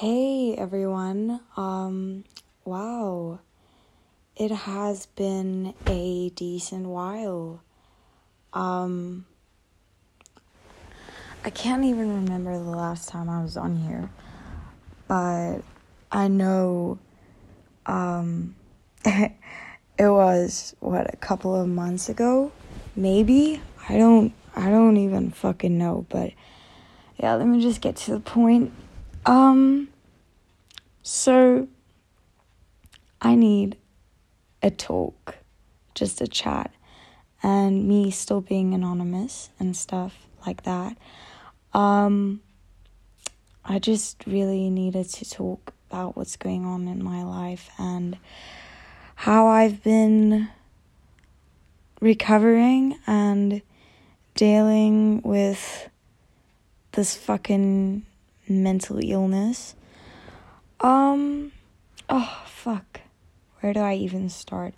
Hey everyone. Um wow. It has been a decent while. Um I can't even remember the last time I was on here. But I know um it was what a couple of months ago, maybe. I don't I don't even fucking know, but yeah, let me just get to the point. Um, so I need a talk, just a chat, and me still being anonymous and stuff like that. Um, I just really needed to talk about what's going on in my life and how I've been recovering and dealing with this fucking mental illness. Um, oh, fuck. Where do I even start?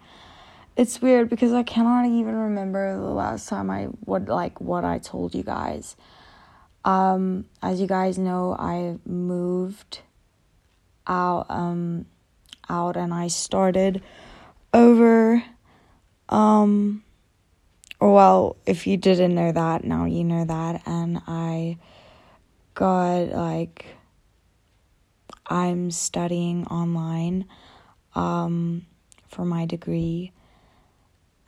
It's weird because I cannot even remember the last time I what like what I told you guys. Um, as you guys know, I moved out um out and I started over um well, if you didn't know that, now you know that and I got like I'm studying online um, for my degree.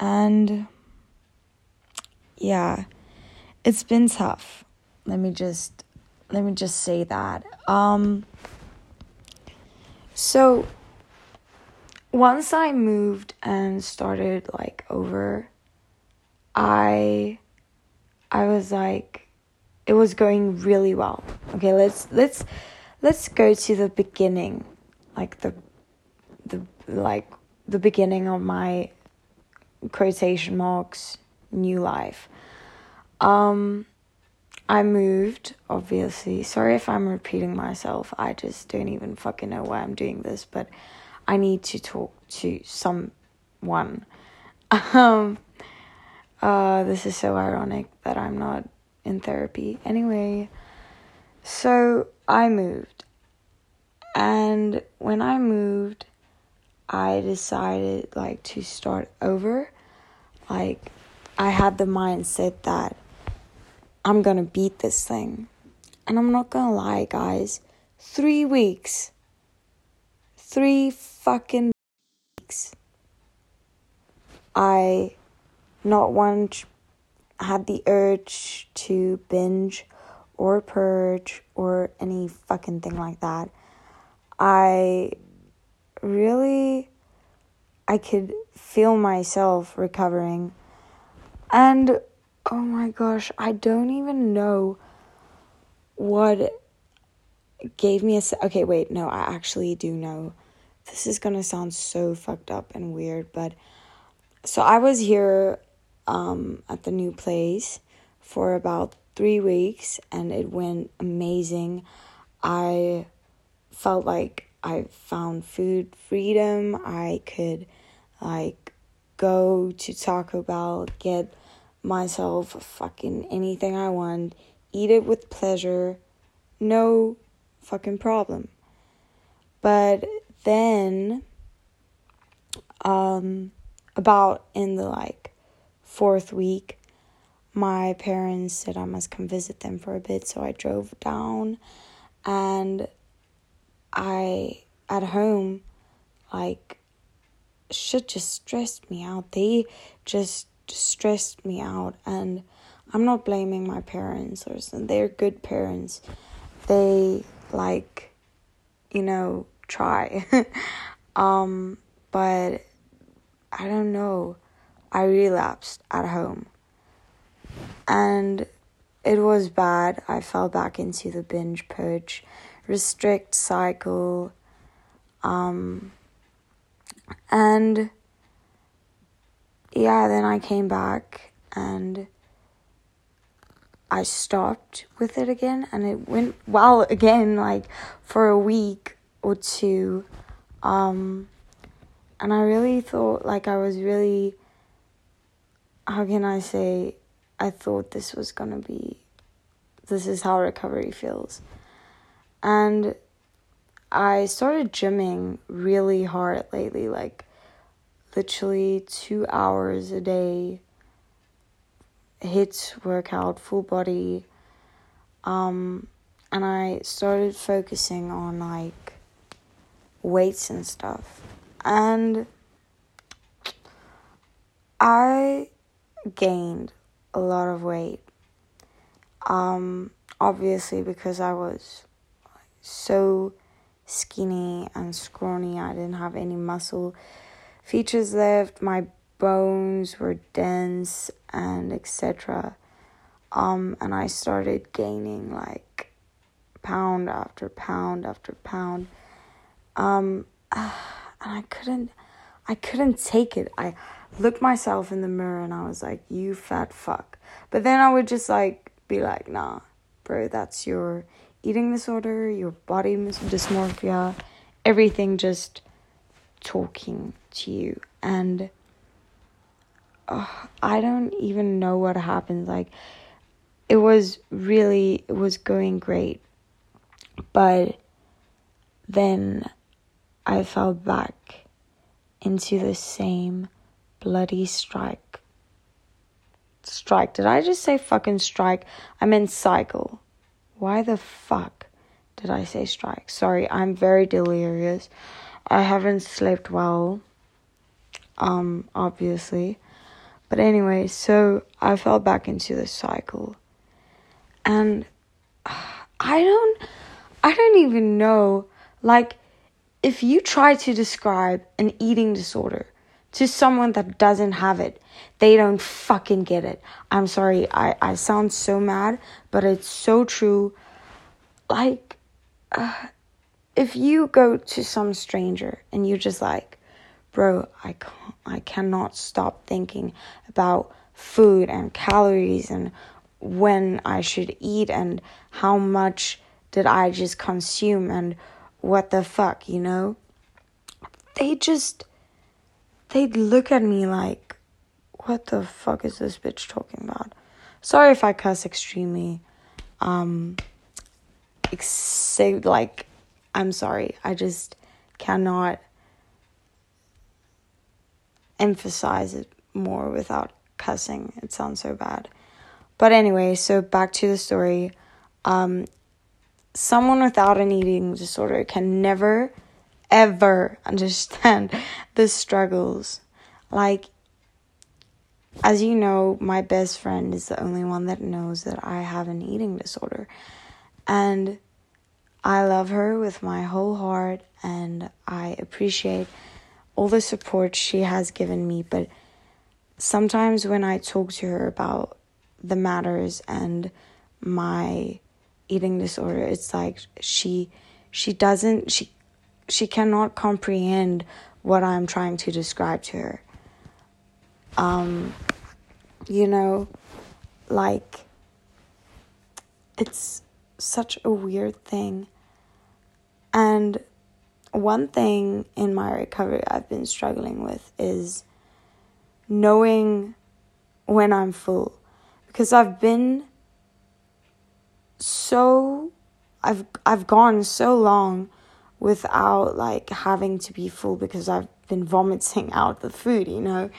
And yeah, it's been tough. Let me just let me just say that. Um so once I moved and started like over I I was like it was going really well. Okay, let's let's let's go to the beginning, like the the like the beginning of my quotation marks new life. Um I moved, obviously. Sorry if I'm repeating myself. I just don't even fucking know why I'm doing this, but I need to talk to someone. Um uh this is so ironic that I'm not in therapy. Anyway, so I moved. And when I moved, I decided like to start over. Like I had the mindset that I'm going to beat this thing. And I'm not going to lie, guys. 3 weeks. 3 fucking weeks. I not once had the urge to binge or purge or any fucking thing like that. I really I could feel myself recovering. And oh my gosh, I don't even know what gave me a okay, wait, no, I actually do know. This is going to sound so fucked up and weird, but so I was here um, at the new place for about three weeks and it went amazing. I felt like I found food freedom. I could like go to Taco Bell, get myself fucking anything I want, eat it with pleasure, no fucking problem. But then um about in the like fourth week, my parents said I must come visit them for a bit, so I drove down and I at home like shit just stressed me out. They just stressed me out and I'm not blaming my parents or something. They're good parents. They like you know try. um but I don't know. I relapsed at home. And it was bad. I fell back into the binge purge, restrict cycle. Um, and yeah, then I came back and I stopped with it again and it went well again like for a week or two um and I really thought like I was really how can I say, I thought this was gonna be, this is how recovery feels. And I started gymming really hard lately, like literally two hours a day, HIIT workout, full body. Um, and I started focusing on like weights and stuff. And I gained a lot of weight. Um, obviously, because I was so skinny and scrawny, I didn't have any muscle features left. My bones were dense and etc. Um, and I started gaining like pound after pound after pound. Um, and I couldn't, I couldn't take it. I looked myself in the mirror and I was like, "You fat fuck." But then I would just like be like, "Nah, bro, that's your eating disorder, your body dysmorphia, everything just talking to you." And uh, I don't even know what happened. Like, it was really, it was going great, but then I fell back into the same bloody strike. Strike. Did I just say fucking strike? I meant cycle. Why the fuck did I say strike? Sorry, I'm very delirious. I haven't slept well. Um, obviously. But anyway, so I fell back into the cycle. And I don't I don't even know like if you try to describe an eating disorder to someone that doesn't have it, they don't fucking get it. I'm sorry, I, I sound so mad, but it's so true. Like, uh, if you go to some stranger and you're just like, bro, I can't, I cannot stop thinking about food and calories and when I should eat and how much did I just consume and what the fuck, you know? They just they'd look at me like, what the fuck is this bitch talking about? Sorry if I cuss extremely. Um, like, I'm sorry. I just cannot emphasize it more without cussing. It sounds so bad. But anyway, so back to the story. Um, someone without an eating disorder can never ever understand the struggles. Like, as you know, my best friend is the only one that knows that I have an eating disorder. And I love her with my whole heart and I appreciate all the support she has given me. But sometimes when I talk to her about the matters and my eating disorder, it's like she she doesn't she she cannot comprehend what I'm trying to describe to her. Um, you know, like, it's such a weird thing. And one thing in my recovery I've been struggling with is knowing when I'm full. Because I've been so I've I've gone so long without like having to be full because I've been vomiting out the food, you know.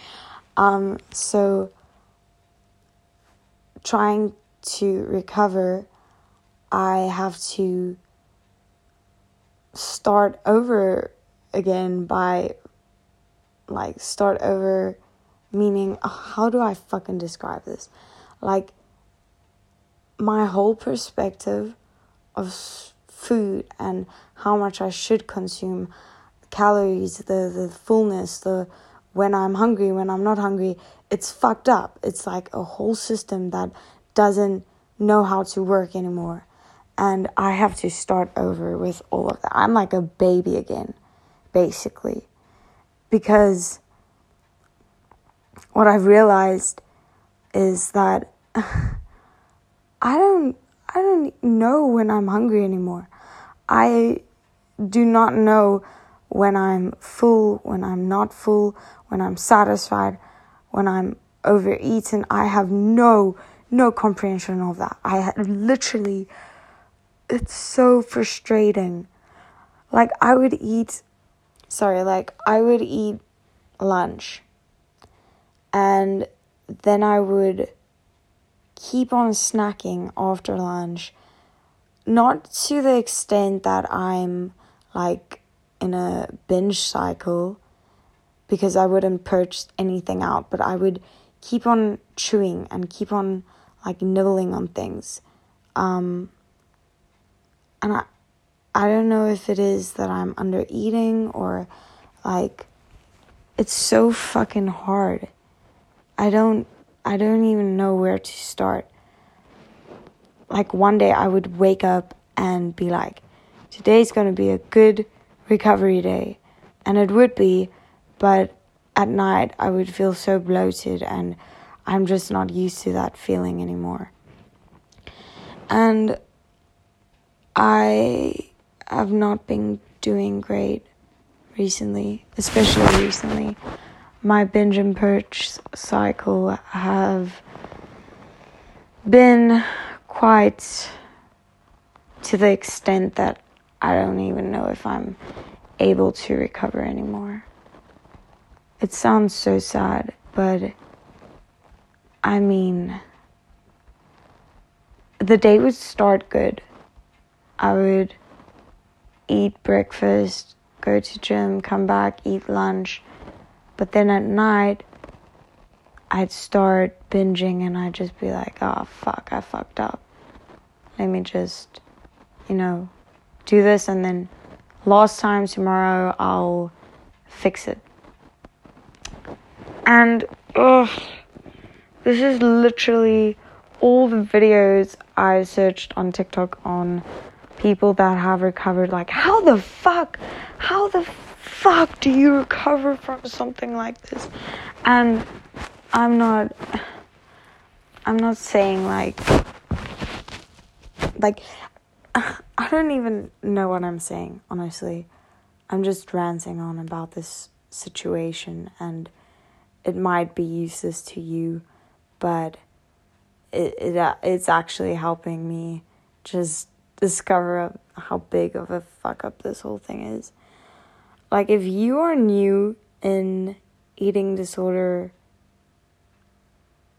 Um, so trying to recover, I have to start over again by like start over meaning how do I fucking describe this? Like my whole perspective of food and how much I should consume, calories, the, the fullness, the when I'm hungry, when I'm not hungry, it's fucked up. It's like a whole system that doesn't know how to work anymore. And I have to start over with all of that. I'm like a baby again, basically. Because what I've realized is that I don't I don't know when I'm hungry anymore. I do not know when I'm full, when I'm not full, when I'm satisfied, when I'm overeaten. I have no no comprehension of that. I literally it's so frustrating. like I would eat sorry, like I would eat lunch and then I would keep on snacking after lunch not to the extent that I'm like in a binge cycle because I wouldn't purge anything out, but I would keep on chewing and keep on like nibbling on things. Um, and I, I don't know if it is that I'm under eating or like it's so fucking hard. I don't I don't even know where to start. Like one day I would wake up and be like, today's going to be a good recovery day. And it would be, but at night I would feel so bloated and I'm just not used to that feeling anymore. And I have not been doing great recently, especially recently. My binge and purge cycle have been quite to the extent that I don't even know if I'm able to recover anymore. It sounds so sad, but I mean, the day would start good. I would eat breakfast, go to gym, come back, eat lunch. But then at night, I'd start binging and I'd just be like, oh fuck, I fucked up. Let me just, you know, do this and then last time tomorrow I'll fix it. And, ugh, this is literally all the videos I searched on TikTok on people that have recovered. Like, how the fuck, how the fuck do you recover from something like this? And I'm not, I'm not saying like, like, I don't even know what I'm saying, honestly. I'm just ranting on about this situation and it might be useless to you, but it, it uh, it's actually helping me just discover how big of a fuck up this whole thing is. Like if you are new in eating disorder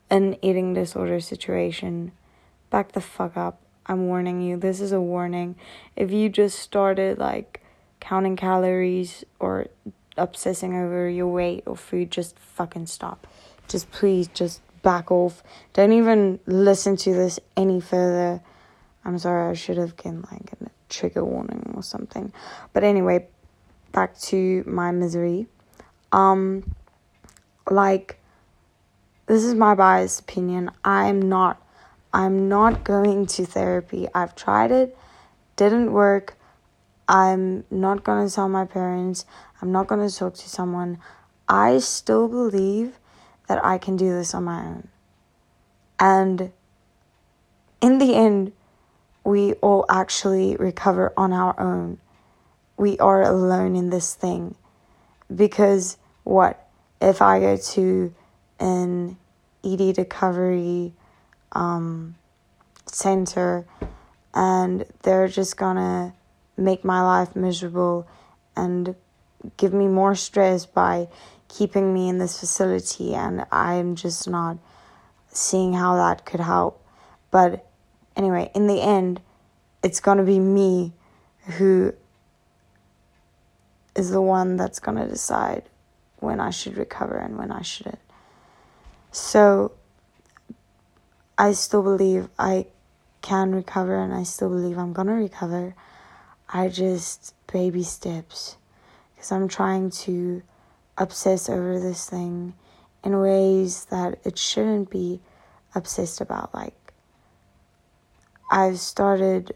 an eating disorder situation, back the fuck up. I'm warning you. This is a warning. If you just started like counting calories or obsessing over your weight or food, just fucking stop. Just please, just back off. Don't even listen to this any further. I'm sorry, I should have given like a trigger warning or something. But anyway, back to my misery. Um, like, this is my biased opinion. I'm not. I'm not going to therapy. I've tried it, didn't work. I'm not going to tell my parents. I'm not going to talk to someone. I still believe that I can do this on my own. And in the end, we all actually recover on our own. We are alone in this thing. Because what? If I go to an ED recovery um, center and they're just gonna make my life miserable and give me more stress by keeping me in this facility and I'm just not seeing how that could help. But anyway, in the end, it's going to be me who is the one that's going to decide when I should recover and when I shouldn't. So I still believe I can recover and I still believe I'm to recover. I just baby steps because I'm trying to obsess over this thing in ways that it shouldn't be obsessed about. Like, I've started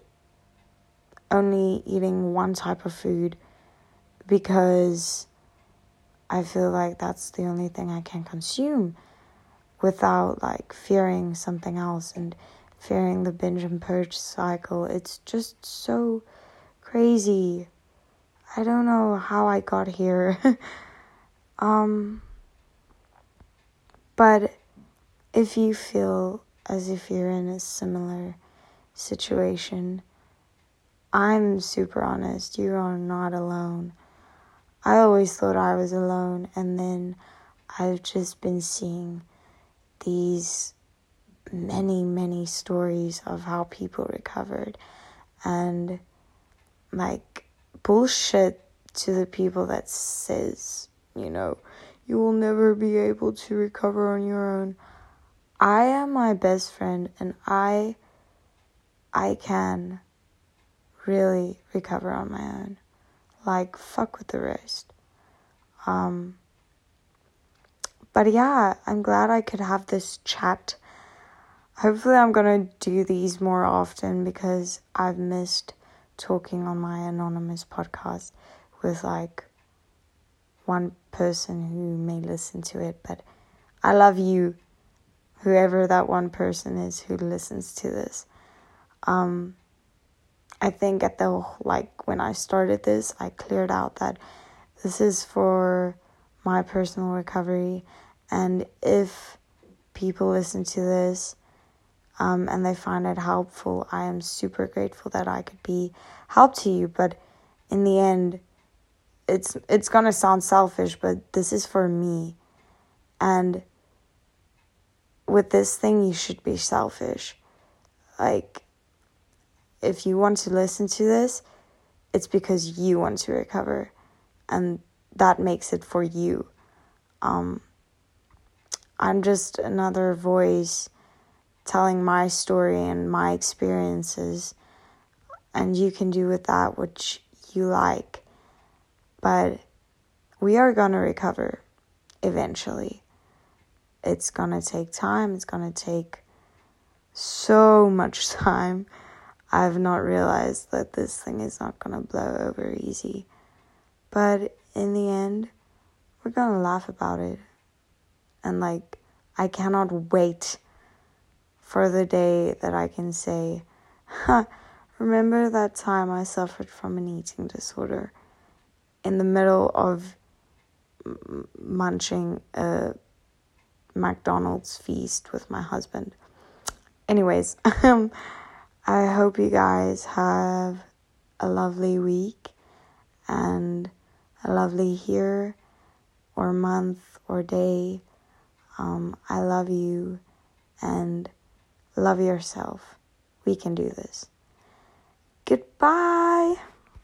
only eating one type of food because I feel like that's the only thing I can consume without like fearing something else and fearing the binge and purge cycle. It's just so crazy. I don't know how I got here. um but if you feel as if you're in a similar situation, I'm super honest. You are not alone. I always thought I was alone, and then I've just been seeing these many, many stories of how people recovered and like bullshit to the people that says, you know, you will never be able to recover on your own. I am my best friend and I I can really recover on my own. Like fuck with the rest. Um but yeah, I'm glad I could have this chat. Hopefully I'm to do these more often because I've missed talking on my anonymous podcast with like one person who may listen to it, but I love you, whoever that one person is who listens to this. Um, I think at the like when I started this, I cleared out that this is for my personal recovery, and if people listen to this um, and they find it helpful, I am super grateful that I could be help to you. But in the end, it's it's gonna sound selfish, but this is for me, and with this thing, you should be selfish. Like, if you want to listen to this, it's because you want to recover, and that makes it for you. Um, I'm just another voice telling my story and my experiences, and you can do with that which you like. But we are going to recover eventually. It's going to take time, it's going to take so much time. I've not realized that this thing is not going to blow over easy. But in the end, we're to laugh about it. And like, I cannot wait for the day that I can say, huh, remember that time I suffered from an eating disorder in the middle of munching a McDonald's feast with my husband. Anyways, um, I hope you guys have a lovely week and a lovely year or month or day. Um, I love you and Love yourself. We can do this. Goodbye.